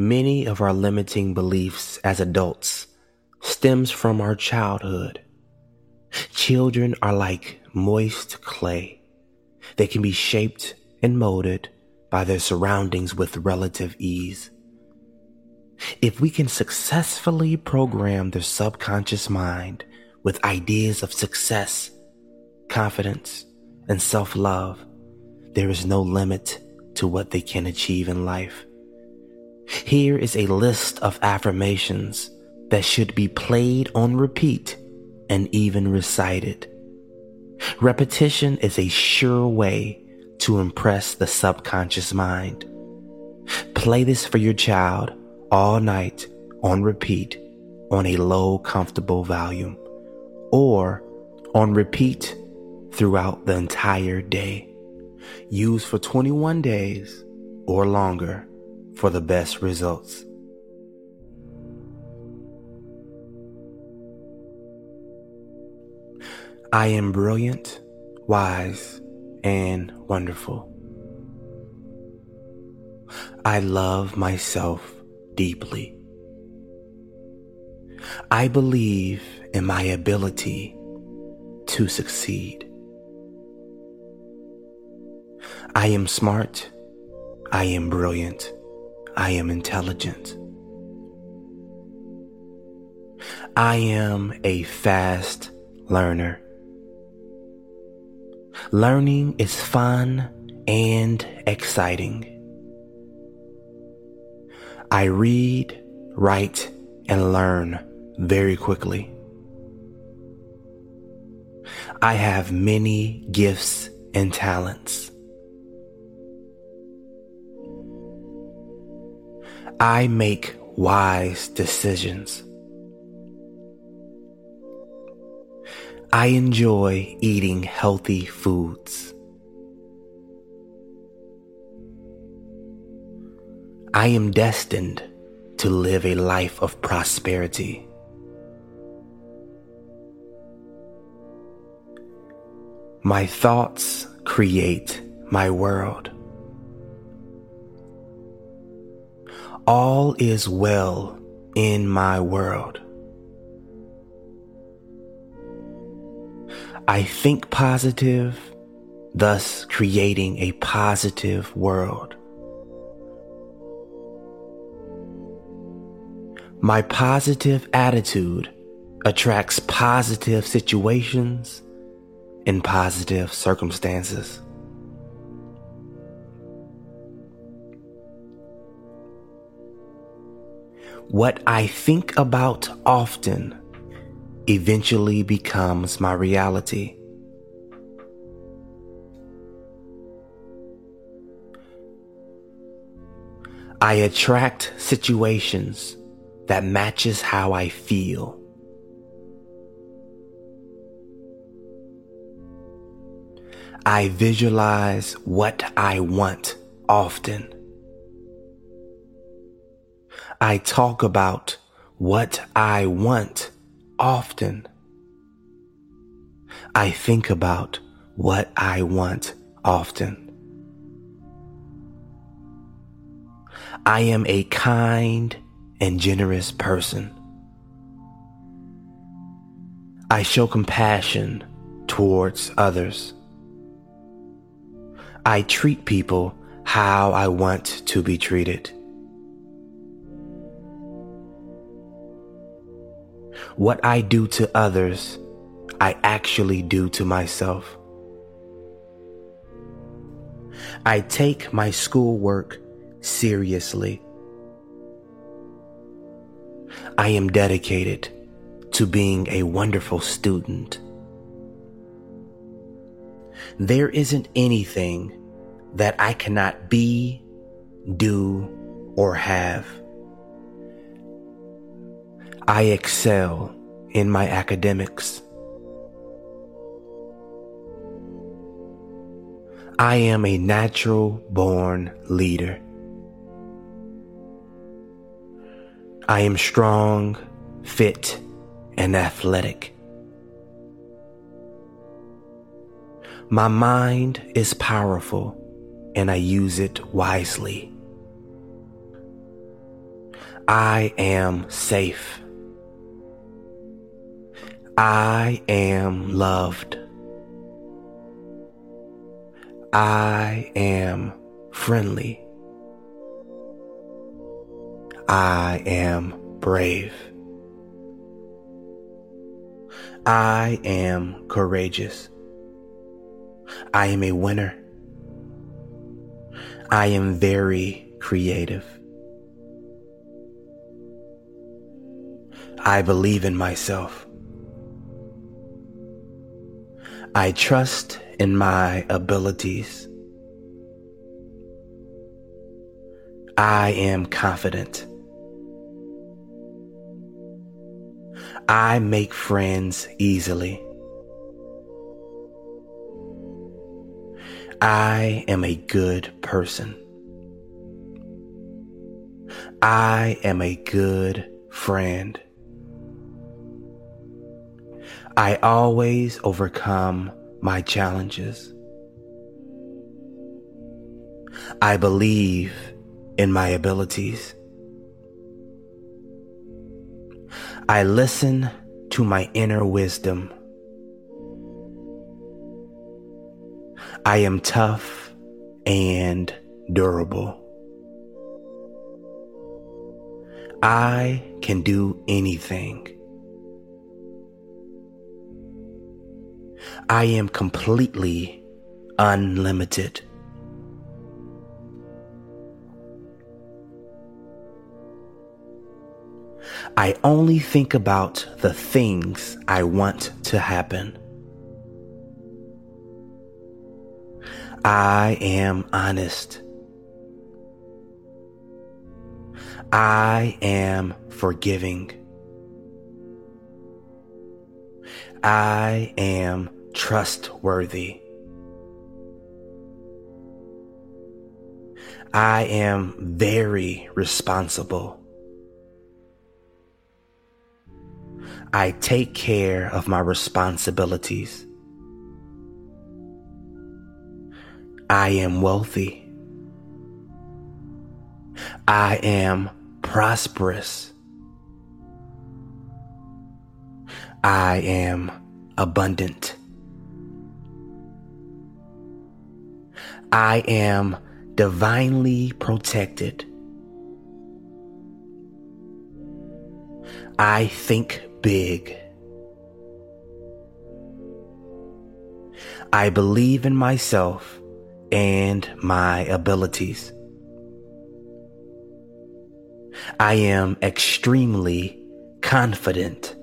Many of our limiting beliefs as adults stems from our childhood. Children are like moist clay. They can be shaped and molded by their surroundings with relative ease. If we can successfully program their subconscious mind with ideas of success, confidence, and self love, there is no limit to what they can achieve in life. Here is a list of affirmations that should be played on repeat and even recited. Repetition is a sure way to impress the subconscious mind. Play this for your child all night on repeat on a low, comfortable volume or on repeat throughout the entire day. Use for 21 days or longer for the best results. I am brilliant, wise, and wonderful. I love myself deeply. I believe in my ability to succeed. I am smart. I am brilliant. I am intelligent. I am a fast learner. Learning is fun and exciting. I read, write, and learn very quickly. I have many gifts and talents. I make wise decisions. I enjoy eating healthy foods. I am destined to live a life of prosperity. My thoughts create my world. All is well in my world. I think positive, thus creating a positive world. My positive attitude attracts positive situations and positive circumstances. What I think about often eventually becomes my reality. I attract situations that matches how I feel. I visualize what I want often. I talk about what I want often I think about what I want often. I am a kind and generous person. I show compassion towards others. I treat people how I want to be treated. What I do to others, I actually do to myself. I take my schoolwork seriously. I am dedicated to being a wonderful student. There isn't anything that I cannot be, do, or have. I excel in my academics. I am a natural born leader. I am strong, fit, and athletic. My mind is powerful and I use it wisely. I am safe. I am loved. I am friendly. I am brave. I am courageous. I am a winner. I am very creative. I believe in myself. I trust in my abilities. I am confident. I make friends easily. I am a good person. I am a good friend. I always overcome my challenges. I believe in my abilities. I listen to my inner wisdom. I am tough and durable. I can do anything. I am completely unlimited. I only think about the things I want to happen. I am honest. I am forgiving. I am trustworthy. I am very responsible. I take care of my responsibilities. I am wealthy. I am prosperous. I am abundant. I am divinely protected. I think big. I believe in myself and my abilities. I am extremely confident.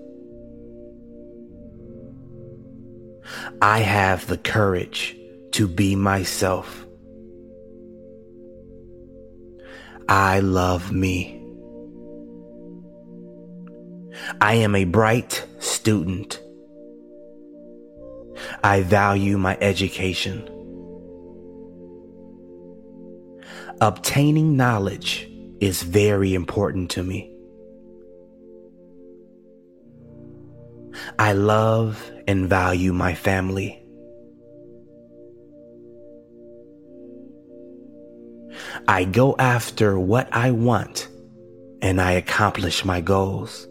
I have the courage to be myself. I love me. I am a bright student. I value my education. Obtaining knowledge is very important to me. I love and value my family. I go after what I want and I accomplish my goals.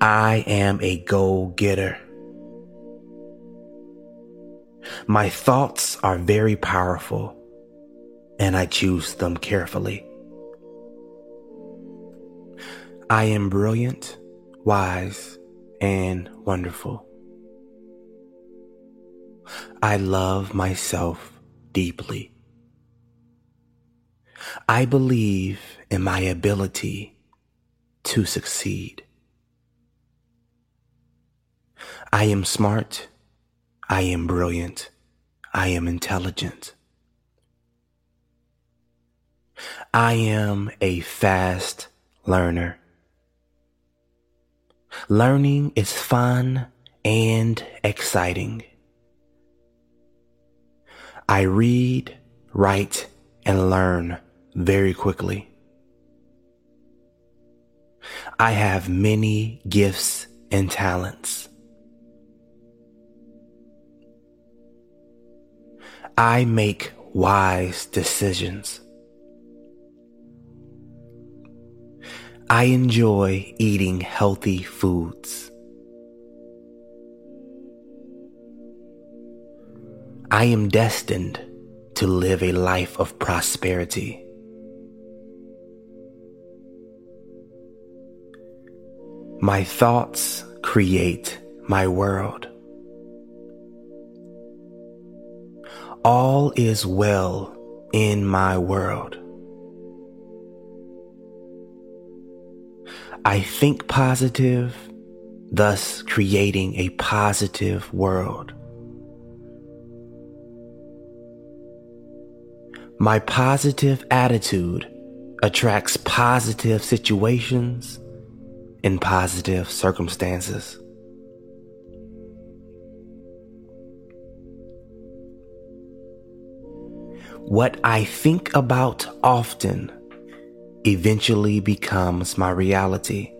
I am a goal getter. My thoughts are very powerful and I choose them carefully. I am brilliant, wise, and wonderful. I love myself deeply. I believe in my ability to succeed. I am smart. I am brilliant. I am intelligent. I am a fast learner. Learning is fun and exciting. I read, write, and learn very quickly. I have many gifts and talents. I make wise decisions. I enjoy eating healthy foods. I am destined to live a life of prosperity. My thoughts create my world. All is well in my world. I think positive, thus creating a positive world. My positive attitude attracts positive situations and positive circumstances. What I think about often eventually becomes my reality.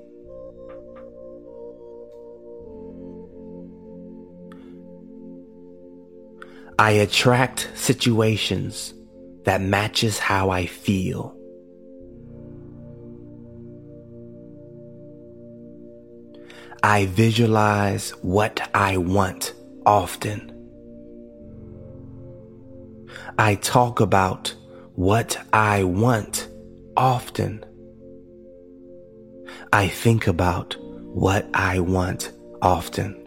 I attract situations that matches how I feel. I visualize what I want often. I talk about what I want often. I think about what I want often.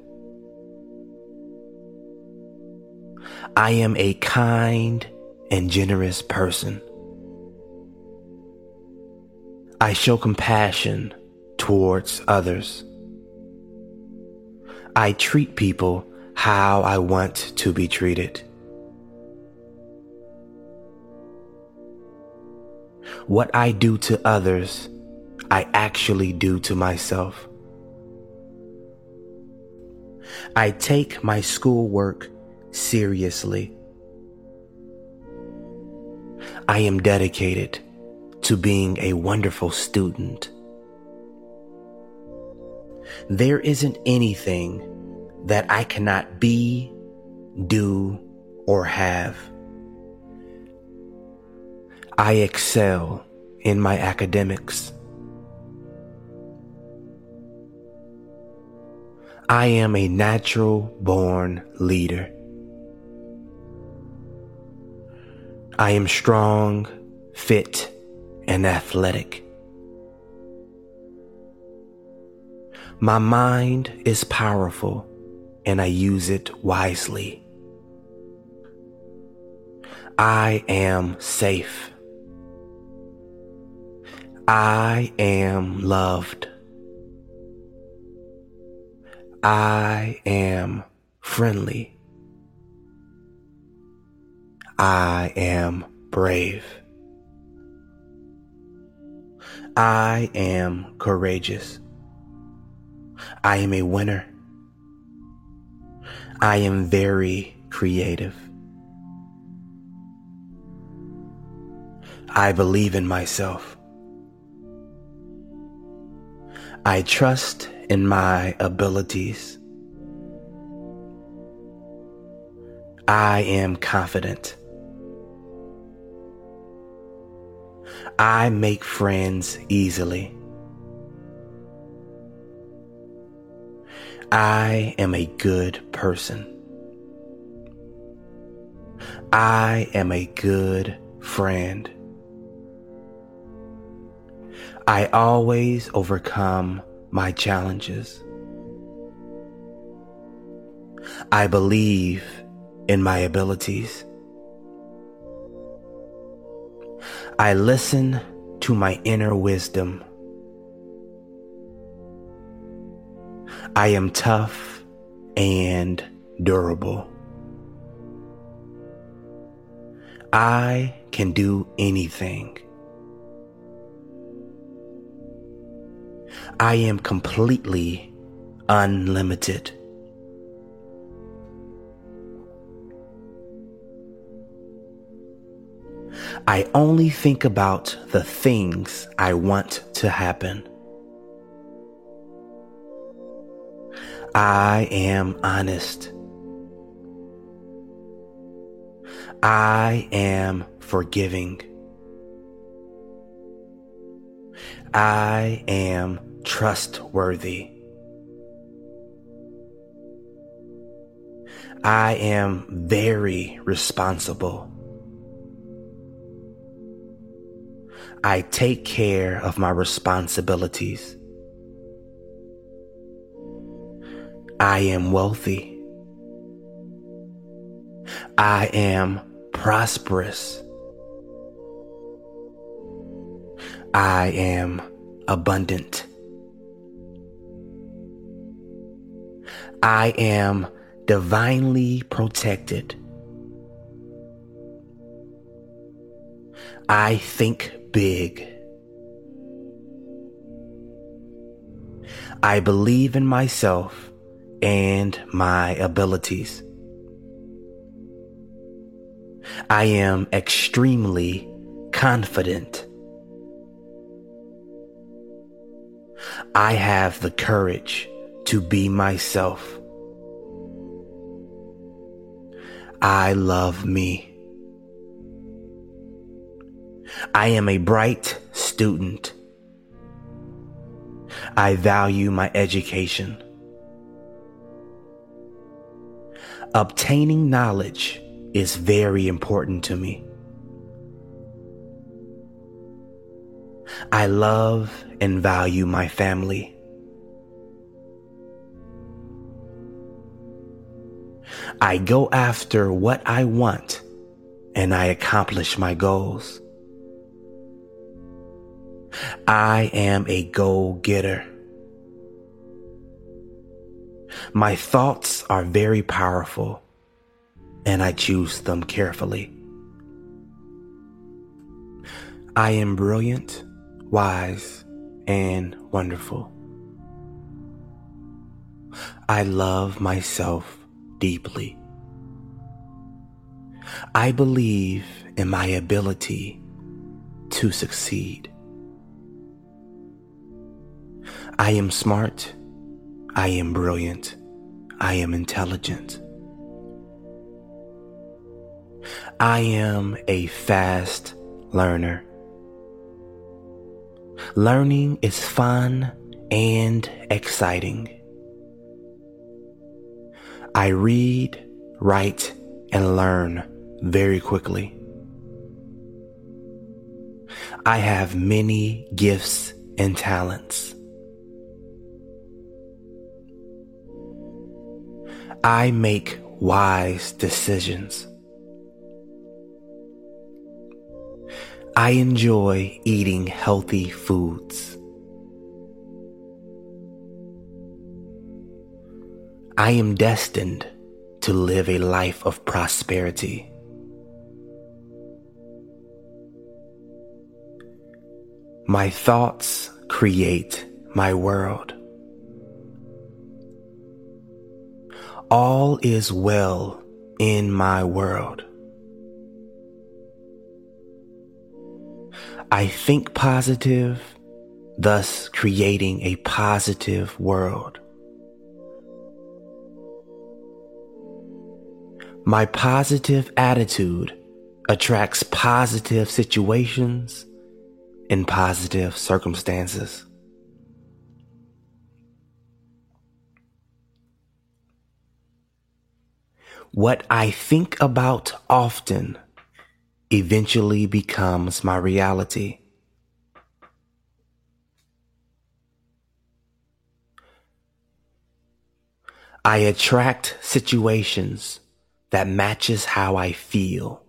I am a kind and generous person. I show compassion towards others. I treat people how I want to be treated. What I do to others, I actually do to myself. I take my schoolwork seriously. I am dedicated to being a wonderful student. There isn't anything that I cannot be, do, or have. I excel in my academics. I am a natural born leader. I am strong, fit, and athletic. My mind is powerful and I use it wisely. I am safe. I am loved. I am friendly. I am brave. I am courageous. I am a winner. I am very creative. I believe in myself. I trust in my abilities. I am confident. I make friends easily. I am a good person. I am a good friend. I always overcome my challenges. I believe in my abilities. I listen to my inner wisdom. I am tough and durable. I can do anything. I am completely unlimited. I only think about the things I want to happen. I am honest. I am forgiving. I am trustworthy. I am very responsible. I take care of my responsibilities. I am wealthy. I am prosperous. I am abundant. I am divinely protected. I think big. I believe in myself and my abilities. I am extremely confident. I have the courage to be myself. I love me. I am a bright student. I value my education. Obtaining knowledge is very important to me. I love and value my family. I go after what I want and I accomplish my goals. I am a goal getter. My thoughts are very powerful and I choose them carefully. I am brilliant, wise, and wonderful. I love myself deeply. I believe in my ability to succeed. I am smart. I am brilliant. I am intelligent. I am a fast learner. Learning is fun and exciting. I read, write, and learn very quickly. I have many gifts and talents. I make wise decisions. I enjoy eating healthy foods. I am destined to live a life of prosperity. My thoughts create my world. All is well in my world. I think positive, thus creating a positive world. My positive attitude attracts positive situations and positive circumstances. What I think about often eventually becomes my reality. I attract situations that matches how I feel.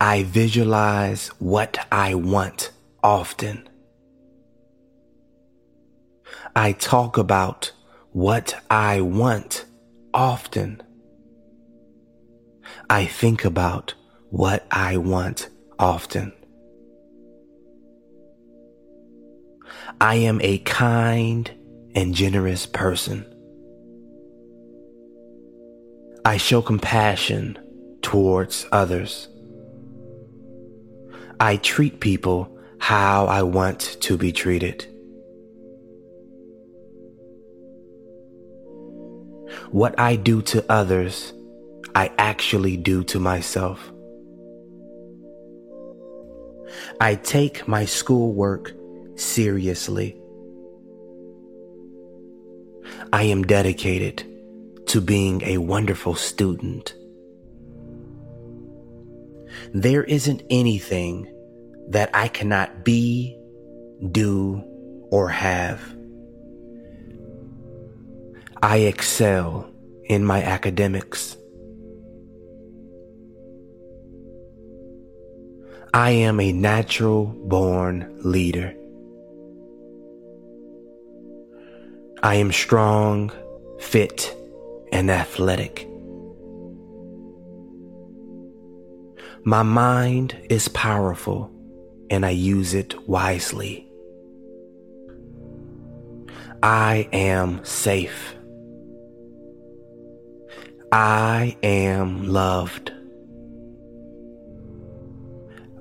I visualize what I want often. I talk about what I want often. I think about what I want often. I am a kind and generous person. I show compassion towards others. I treat people how I want to be treated. What I do to others, I actually do to myself. I take my schoolwork seriously. I am dedicated to being a wonderful student. There isn't anything that I cannot be, do, or have. I excel in my academics. I am a natural born leader. I am strong, fit, and athletic. My mind is powerful and I use it wisely. I am safe. I am loved.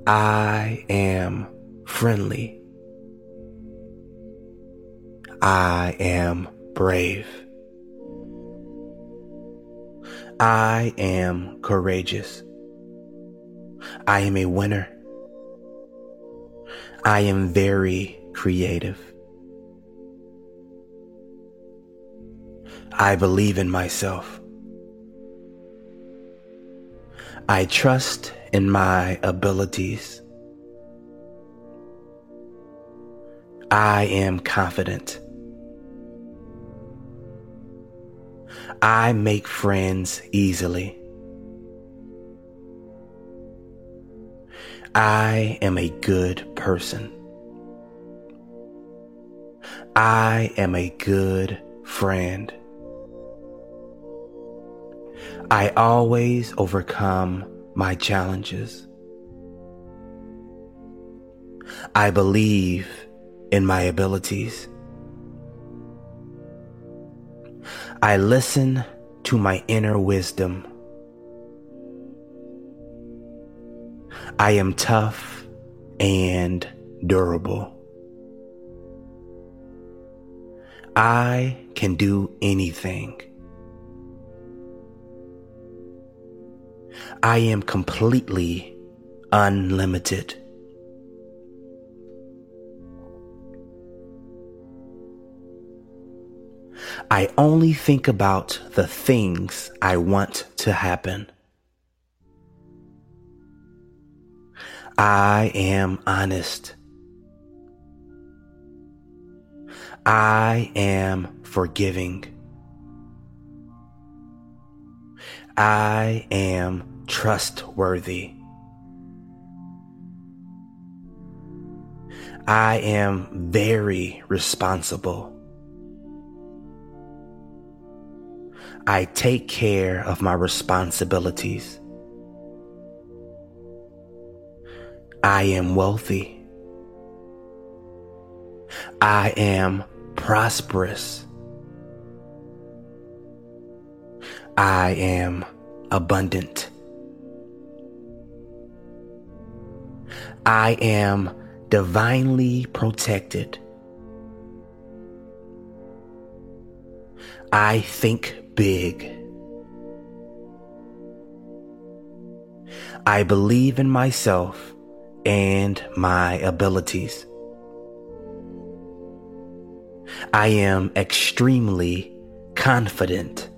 I am friendly. I am brave. I am courageous. I am a winner. I am very creative. I believe in myself. I trust in my abilities. I am confident. I make friends easily. I am a good person. I am a good friend. I always overcome my challenges. I believe in my abilities. I listen to my inner wisdom. I am tough and durable. I can do anything. I am completely unlimited. I only think about the things I want to happen. I am honest. I am forgiving. I am trustworthy. I am very responsible. I take care of my responsibilities. I am wealthy. I am prosperous. I am abundant. I am divinely protected. I think big. I believe in myself and my abilities. I am extremely confident.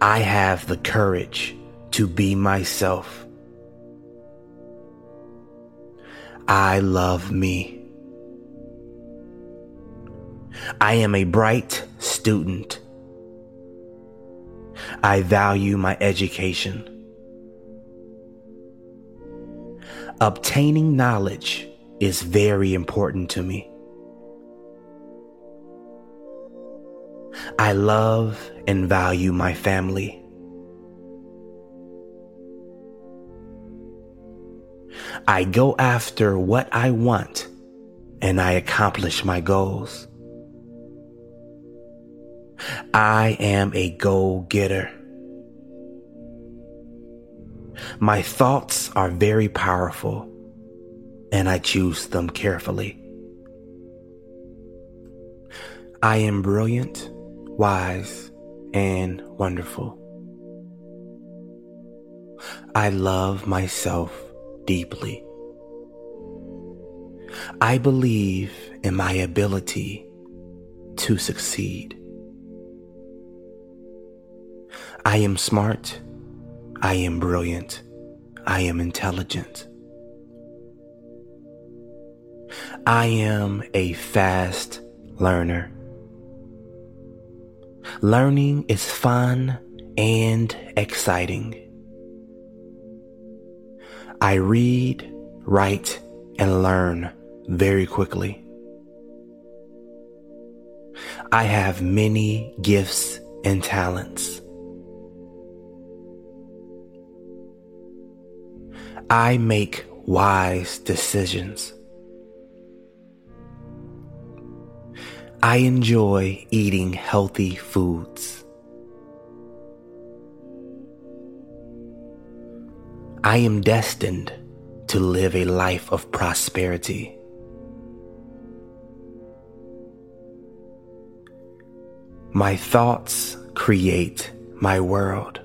I have the courage to be myself. I love me. I am a bright student. I value my education. Obtaining knowledge is very important to me. I love and value my family. I go after what I want and I accomplish my goals. I am a goal getter. My thoughts are very powerful and I choose them carefully. I am brilliant, wise, and wonderful. I love myself deeply. I believe in my ability to succeed. I am smart. I am brilliant. I am intelligent. I am a fast learner. Learning is fun and exciting. I read, write, and learn very quickly. I have many gifts and talents. I make wise decisions. I enjoy eating healthy foods. I am destined to live a life of prosperity. My thoughts create my world.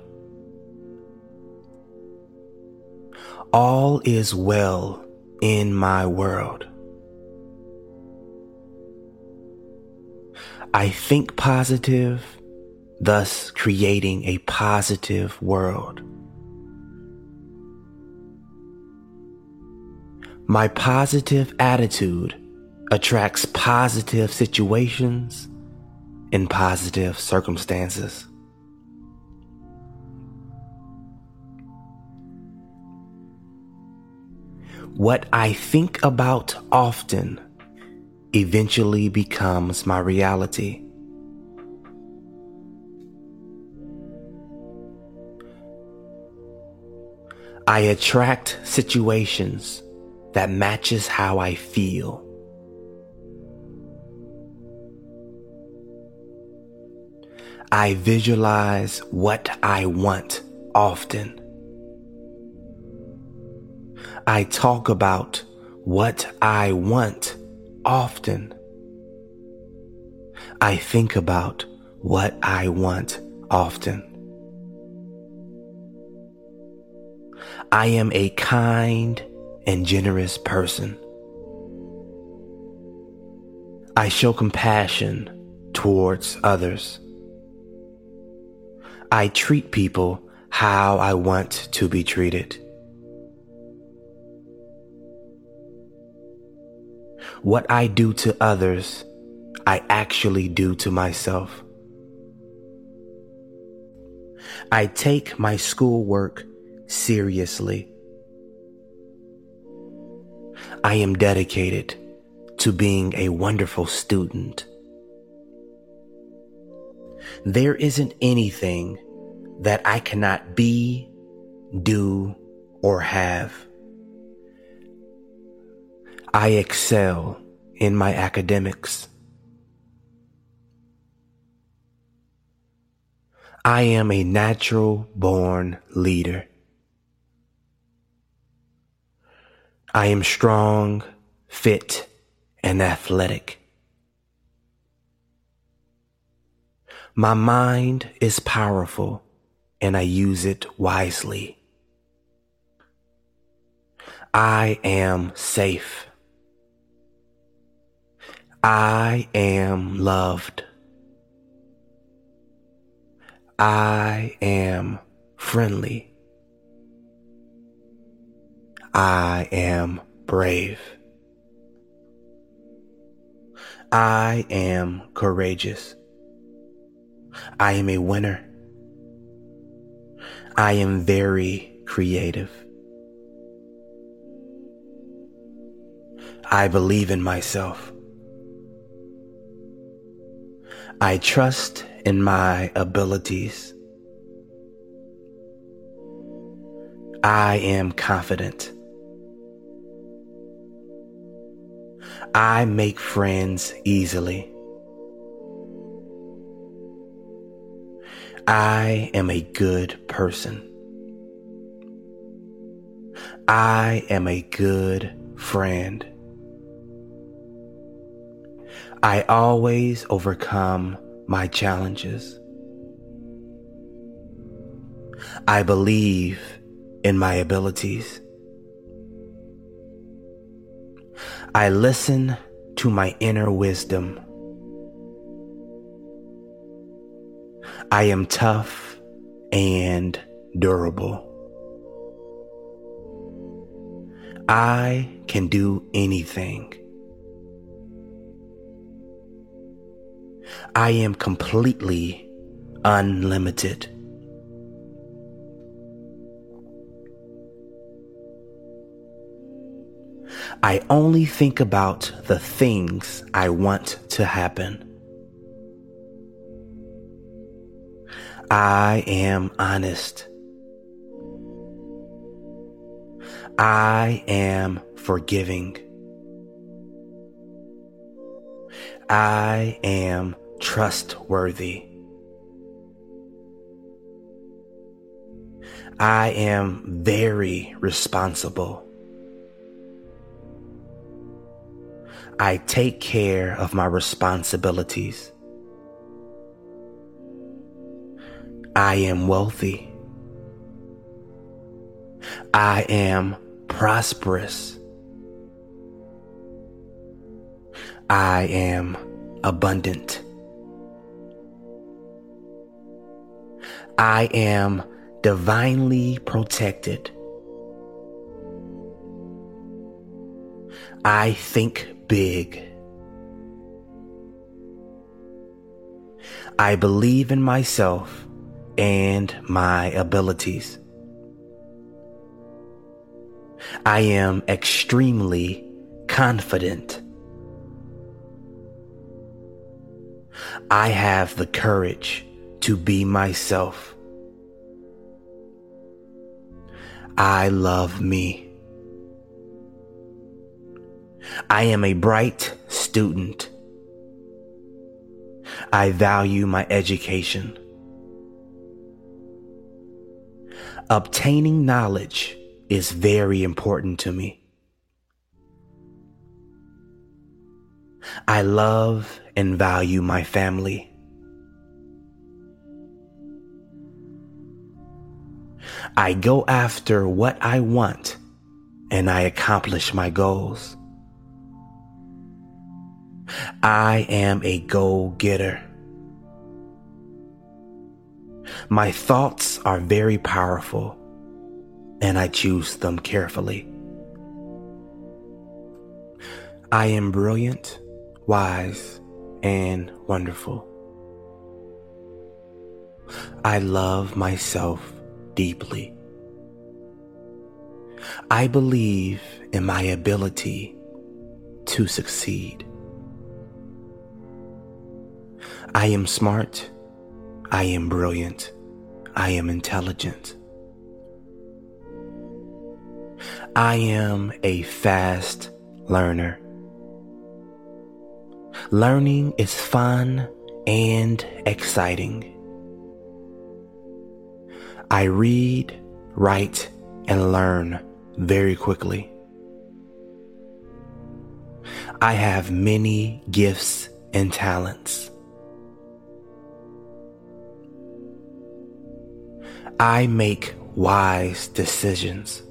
All is well in my world. I think positive, thus creating a positive world. My positive attitude attracts positive situations and positive circumstances. What I think about often eventually becomes my reality. I attract situations that matches how I feel. I visualize what I want often. I talk about what I want often. I think about what I want often. I am a kind and generous person. I show compassion towards others. I treat people how I want to be treated. What I do to others, I actually do to myself. I take my schoolwork seriously. I am dedicated to being a wonderful student. There isn't anything that I cannot be, do, or have. I excel in my academics. I am a natural born leader. I am strong, fit, and athletic. My mind is powerful and I use it wisely. I am safe. I am loved. I am friendly. I am brave. I am courageous. I am a winner. I am very creative. I believe in myself. I trust in my abilities. I am confident. I make friends easily. I am a good person. I am a good friend. I always overcome my challenges. I believe in my abilities. I listen to my inner wisdom. I am tough and durable. I can do anything. I am completely unlimited. I only think about the things I want to happen. I am honest. I am forgiving. I am trustworthy. I am very responsible. I take care of my responsibilities. I am wealthy. I am prosperous. I am abundant. I am divinely protected. I think big. I believe in myself and my abilities. I am extremely confident. I have the courage to be myself. I love me. I am a bright student. I value my education. Obtaining knowledge is very important to me. I love and value my family. I go after what I want and I accomplish my goals. I am a goal getter. My thoughts are very powerful and I choose them carefully. I am brilliant, wise, and wonderful. I love myself deeply. I believe in my ability to succeed. I am smart. I am brilliant. I am intelligent. I am a fast learner. Learning is fun and exciting. I read, write, and learn very quickly. I have many gifts and talents. I make wise decisions.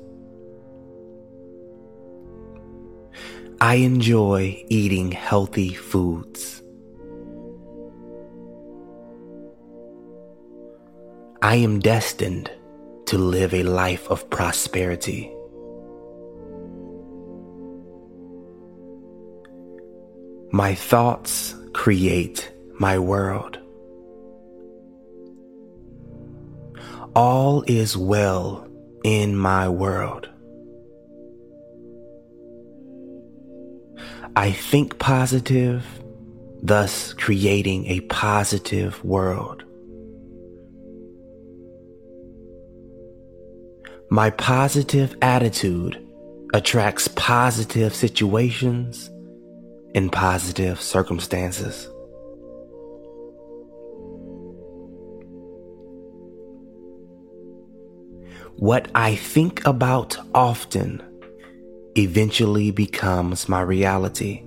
I enjoy eating healthy foods. I am destined to live a life of prosperity. My thoughts create my world. All is well in my world. I think positive, thus creating a positive world. My positive attitude attracts positive situations and positive circumstances. What I think about often eventually becomes my reality.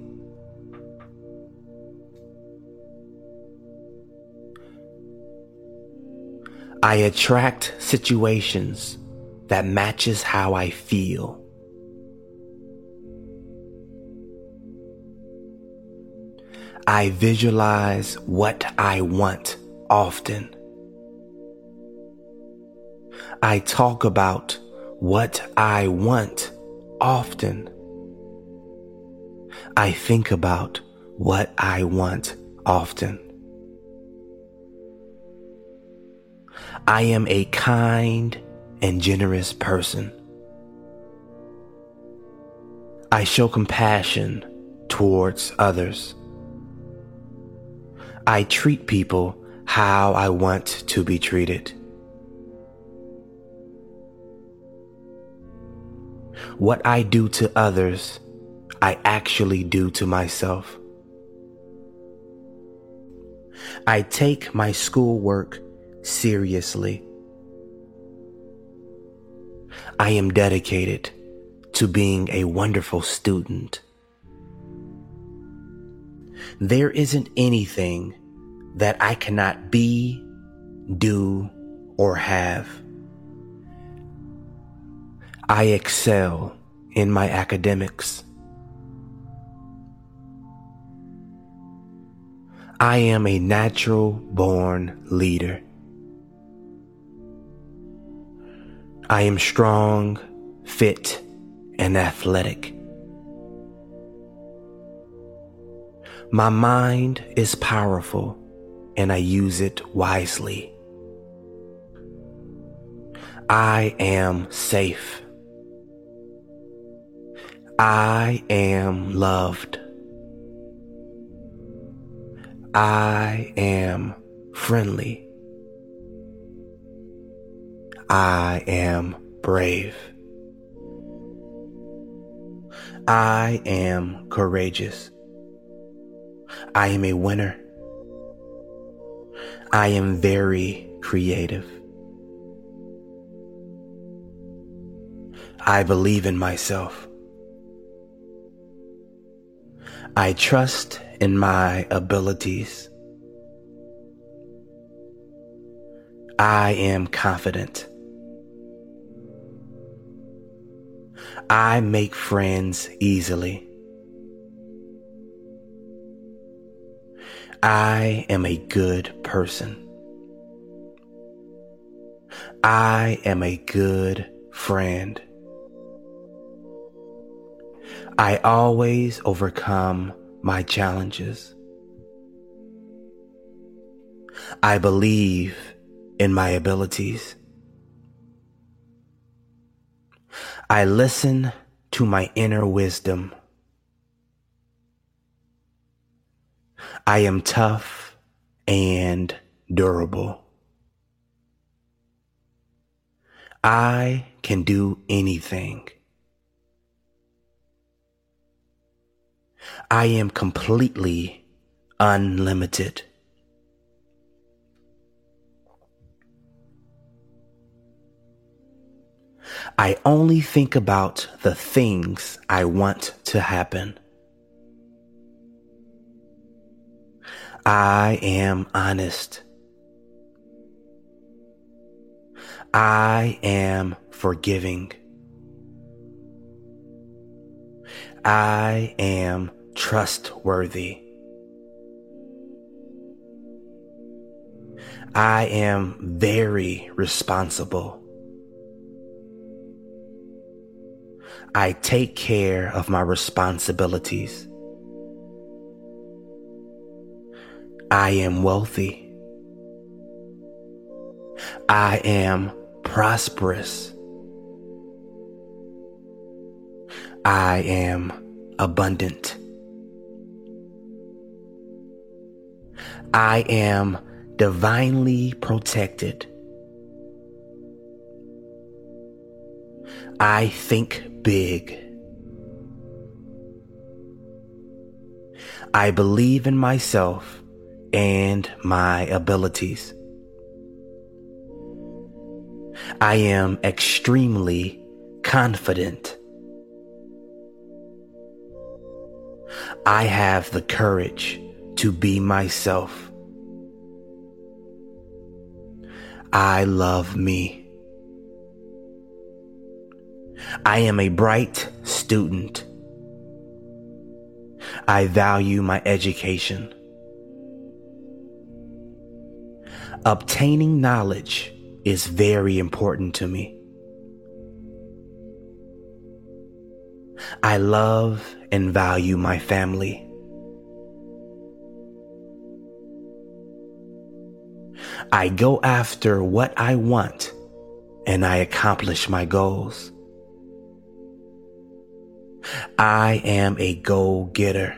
I attract situations that matches how I feel. I visualize what I want often. I talk about what I want often. I think about what I want often. I am a kind and generous person. I show compassion towards others. I treat people how I want to be treated. What I do to others, I actually do to myself. I take my schoolwork seriously. I am dedicated to being a wonderful student. There isn't anything that I cannot be, do, or have. I excel in my academics. I am a natural born leader. I am strong, fit, and athletic. My mind is powerful and I use it wisely. I am safe. I am loved. I am friendly. I am brave. I am courageous. I am a winner. I am very creative. I believe in myself. I trust in my abilities. I am confident. I make friends easily. I am a good person. I am a good friend. I always overcome my challenges. I believe in my abilities. I listen to my inner wisdom. I am tough and durable. I can do anything. I am completely unlimited. I only think about the things I want to happen. I am honest. I am forgiving. I am trustworthy. I am very responsible. I take care of my responsibilities. I am wealthy. I am prosperous. I am abundant. I am divinely protected. I think big. I believe in myself and my abilities. I am extremely confident. I have the courage to be myself. I love me. I am a bright student. I value my education. Obtaining knowledge is very important to me. I love and value my family. I go after what I want and I accomplish my goals. I am a goal getter.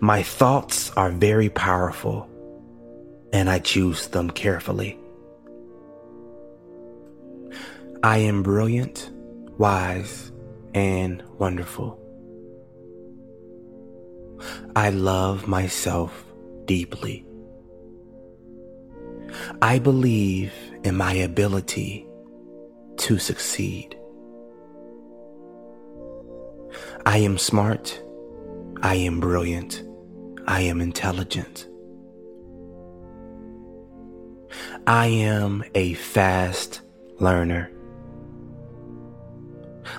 My thoughts are very powerful and I choose them carefully. I am brilliant, wise, and wonderful. I love myself deeply. I believe in my ability to succeed. I am smart. I am brilliant. I am intelligent. I am a fast learner.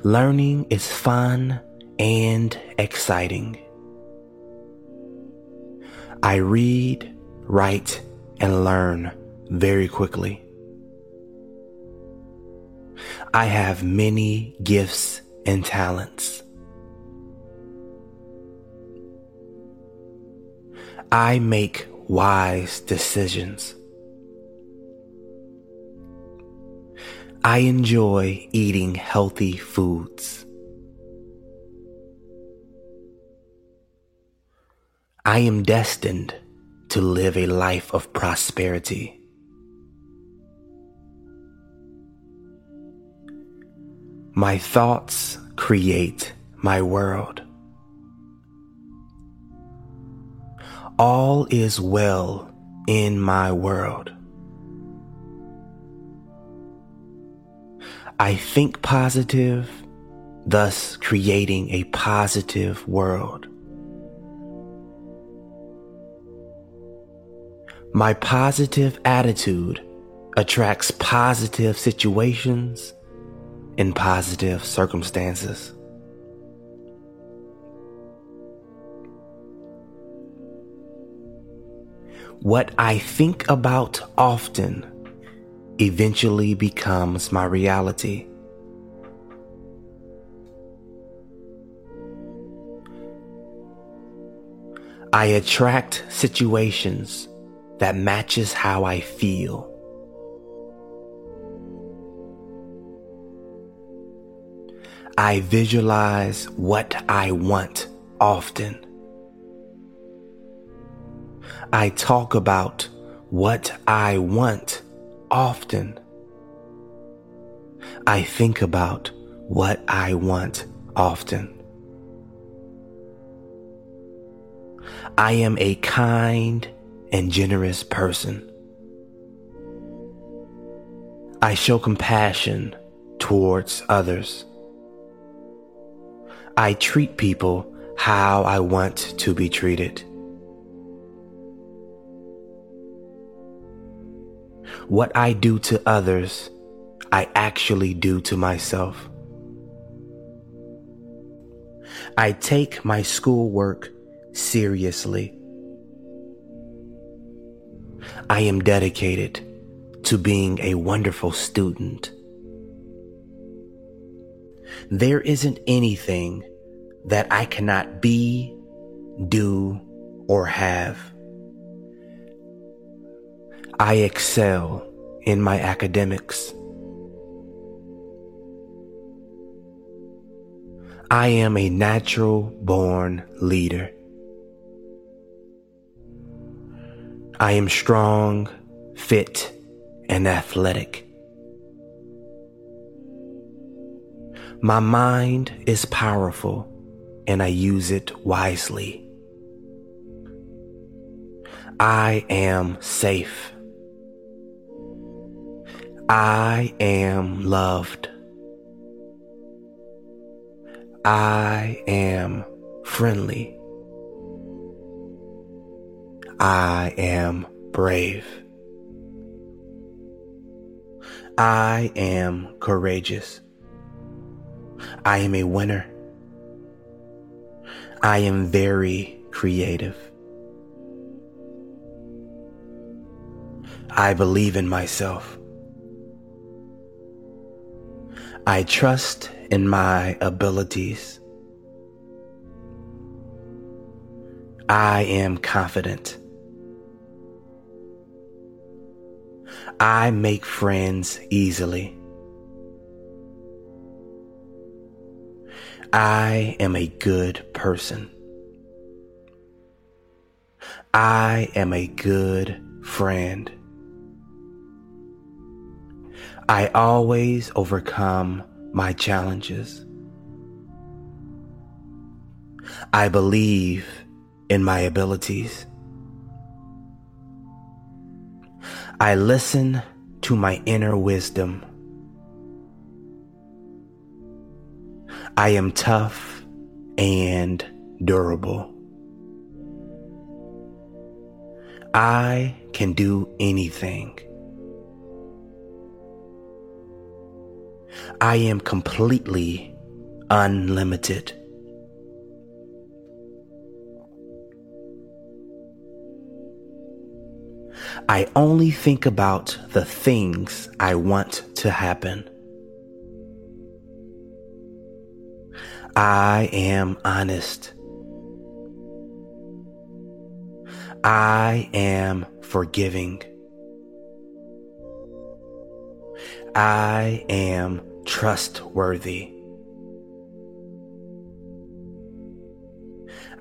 Learning is fun and exciting. I read, write, and learn very quickly. I have many gifts and talents. I make wise decisions. I enjoy eating healthy foods. I am destined to live a life of prosperity. My thoughts create my world. All is well in my world. I think positive, thus creating a positive world. My positive attitude attracts positive situations and positive circumstances. What I think about often eventually becomes my reality. I attract situations that matches how I feel. I visualize what I want often. I talk about what I want often. I think about what I want often. I am a kind and generous person. I show compassion towards others. I treat people how I want to be treated. What I do to others, I actually do to myself. I take my schoolwork seriously. I am dedicated to being a wonderful student. There isn't anything that I cannot be, do, or have. I excel in my academics. I am a natural born leader. I am strong, fit, and athletic. My mind is powerful and I use it wisely. I am safe. I am loved. I am friendly. I am brave. I am courageous. I am a winner. I am very creative. I believe in myself. I trust in my abilities. I am confident. I make friends easily. I am a good person. I am a good friend. I always overcome my challenges. I believe in my abilities. I listen to my inner wisdom. I am tough and durable. I can do anything. I am completely unlimited. I only think about the things I want to happen. I am honest. I am forgiving. I am trustworthy.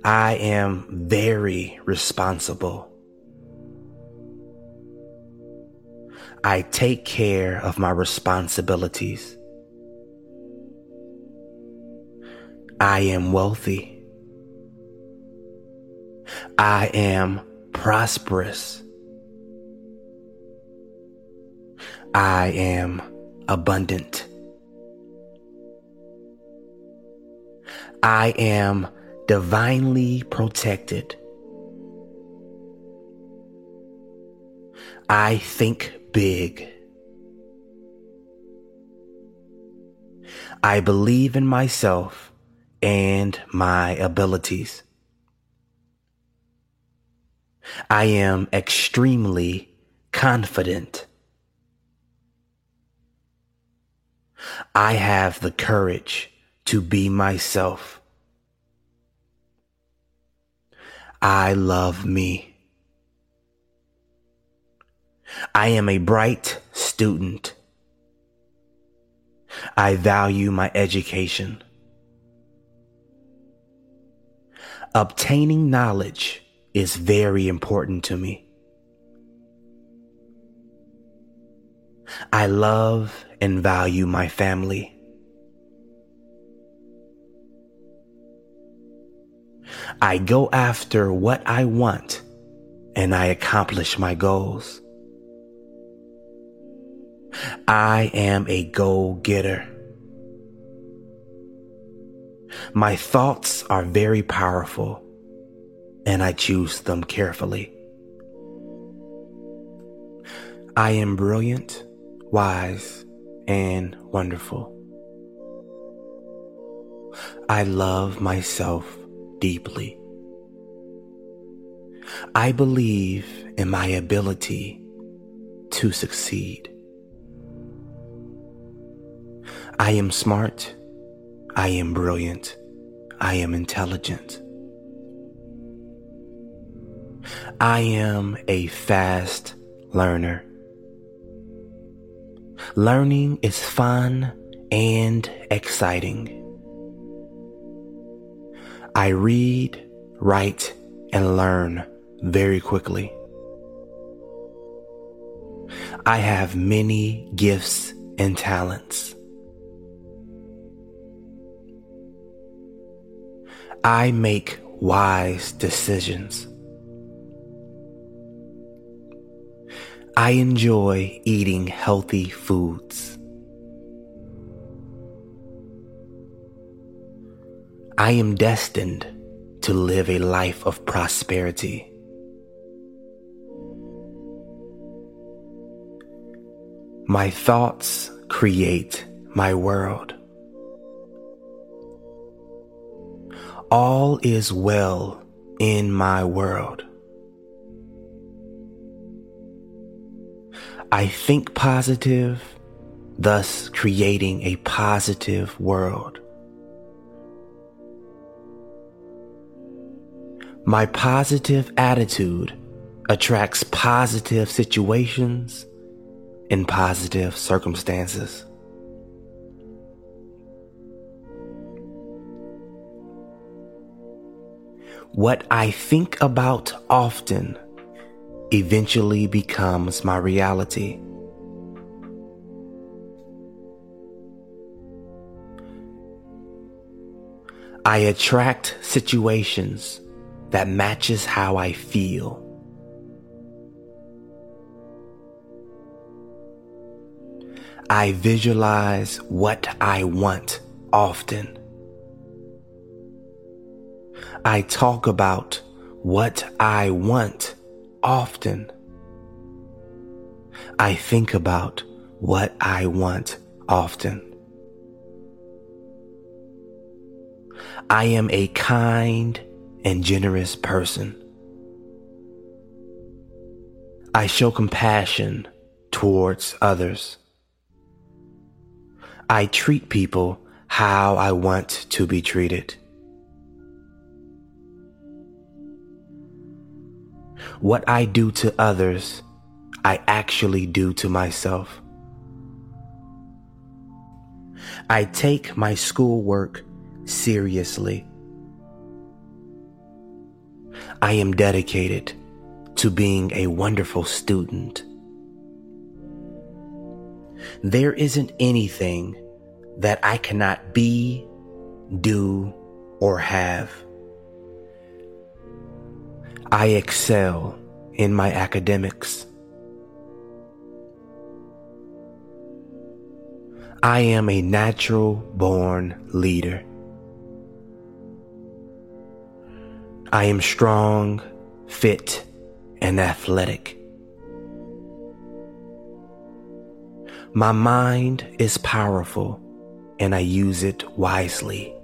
I am very responsible. I take care of my responsibilities. I am wealthy. I am prosperous. I am abundant. I am divinely protected. I think big. I believe in myself and my abilities. I am extremely confident. I have the courage to be myself. I love me. I am a bright student. I value my education. Obtaining knowledge is very important to me. I love and value my family. I go after what I want and I accomplish my goals. I am a goal getter. My thoughts are very powerful and I choose them carefully. I am brilliant, wise, and wonderful. I love myself deeply. I believe in my ability to succeed. I am smart. I am brilliant. I am intelligent. I am a fast learner. Learning is fun and exciting. I read, write, and learn very quickly. I have many gifts and talents. I make wise decisions. I enjoy eating healthy foods. I am destined to live a life of prosperity. My thoughts create my world. All is well in my world. I think positive, thus creating a positive world. My positive attitude attracts positive situations and positive circumstances. What I think about often eventually becomes my reality. I attract situations that matches how I feel. I visualize what I want often. I talk about what I want often. I think about what I want often. I am a kind and generous person. I show compassion towards others. I treat people how I want to be treated. What I do to others, I actually do to myself. I take my schoolwork seriously. I am dedicated to being a wonderful student. There isn't anything that I cannot be, do, or have. I excel in my academics. I am a natural born leader. I am strong, fit, and athletic. My mind is powerful and I use it wisely.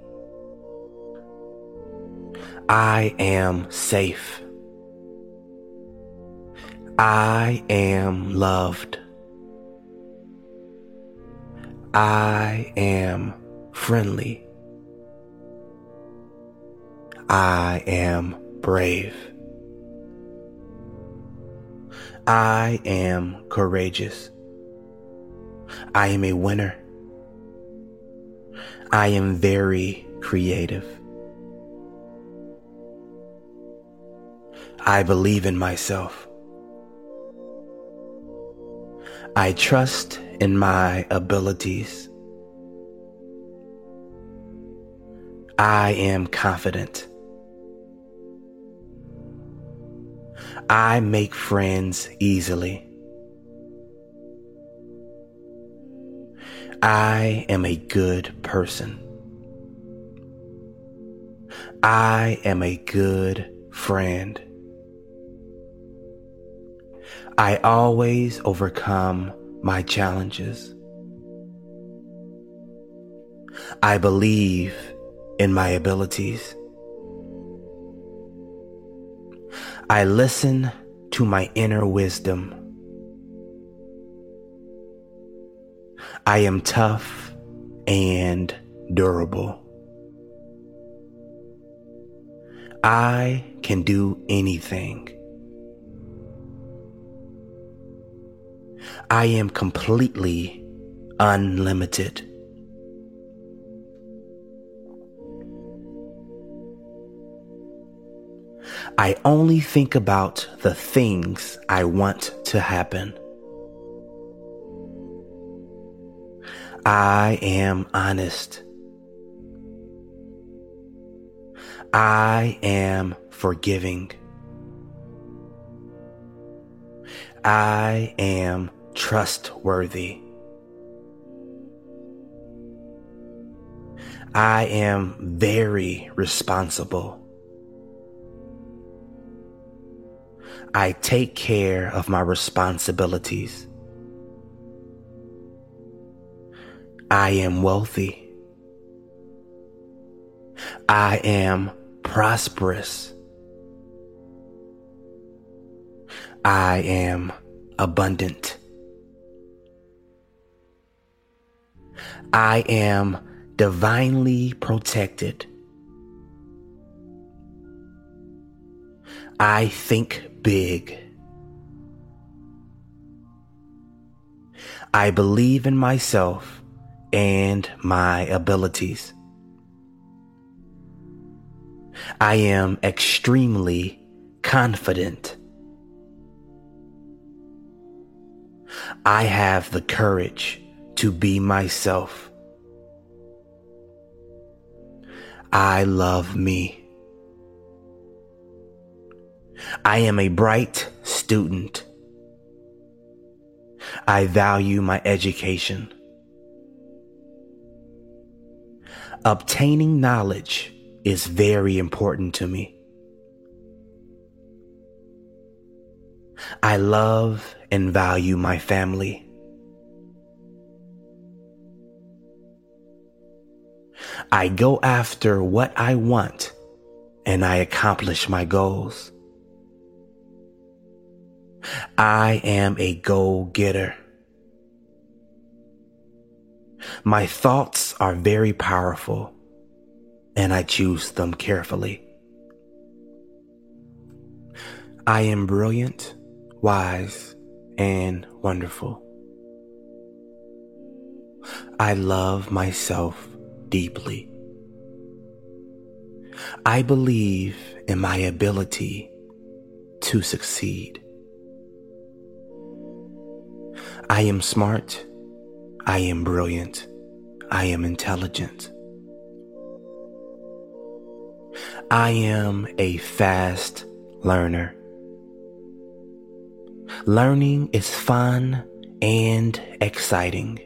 I am safe. I am loved. I am friendly. I am brave. I am courageous. I am a winner. I am very creative. I believe in myself. I trust in my abilities. I am confident. I make friends easily. I am a good person. I am a good friend. I always overcome my challenges. I believe in my abilities. I listen to my inner wisdom. I am tough and durable. I can do anything. I am completely unlimited. I only think about the things I want to happen. I am honest. I am forgiving. I am trustworthy. I am very responsible. I take care of my responsibilities. I am wealthy. I am prosperous. I am abundant. I am divinely protected. I think big. I believe in myself and my abilities. I am extremely confident. I have the courage to be myself. I love me. I am a bright student. I value my education. Obtaining knowledge is very important to me. I love and value my family. I go after what I want and I accomplish my goals. I am a goal getter. My thoughts are very powerful and I choose them carefully. I am brilliant, wise, and wonderful. I love myself deeply. I believe in my ability to succeed. I am smart. I am brilliant. I am intelligent. I am a fast learner. Learning is fun and exciting.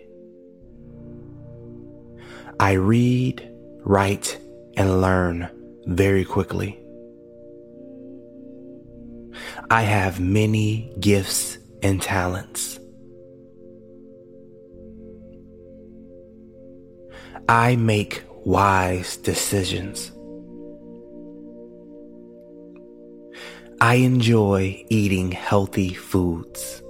I read, write, and learn very quickly. I have many gifts and talents. I make wise decisions. I enjoy eating healthy foods.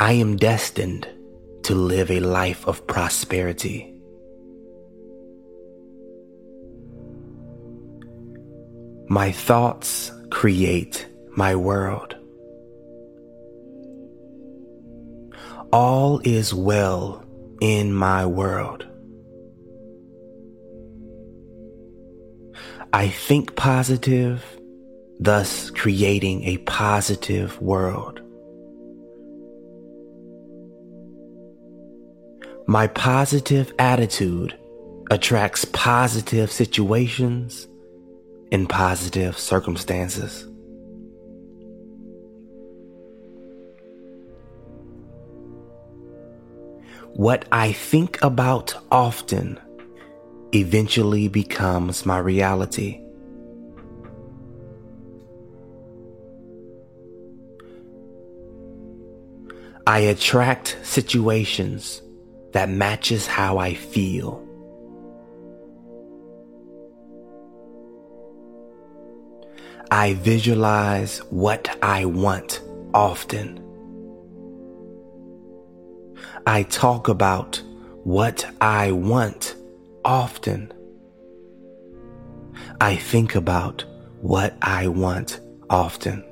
I am destined to live a life of prosperity. My thoughts create my world. All is well in my world. I think positive, thus creating a positive world. My positive attitude attracts positive situations and positive circumstances. What I think about often eventually becomes my reality. I attract situations that matches how I feel. I visualize what I want often. I talk about what I want often. I think about what I want often.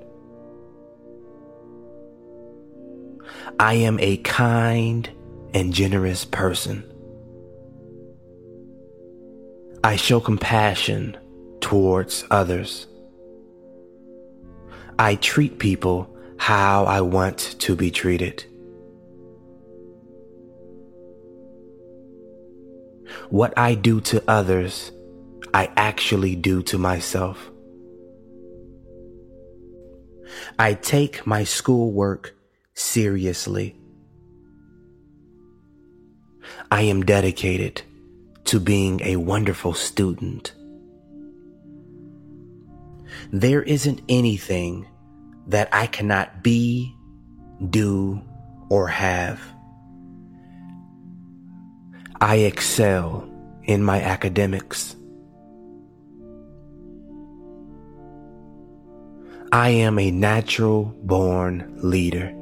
I am a kind and generous person. I show compassion towards others. I treat people how I want to be treated. What I do to others, I actually do to myself. I take my schoolwork seriously. I am dedicated to being a wonderful student. There isn't anything that I cannot be, do, or have. I excel in my academics. I am a natural born leader.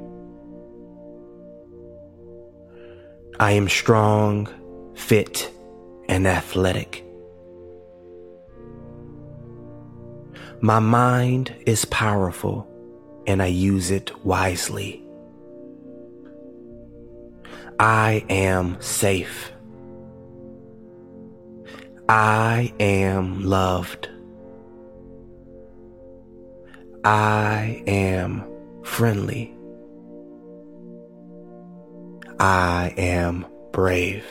I am strong, fit, and athletic. My mind is powerful and I use it wisely. I am safe. I am loved. I am friendly. I am brave.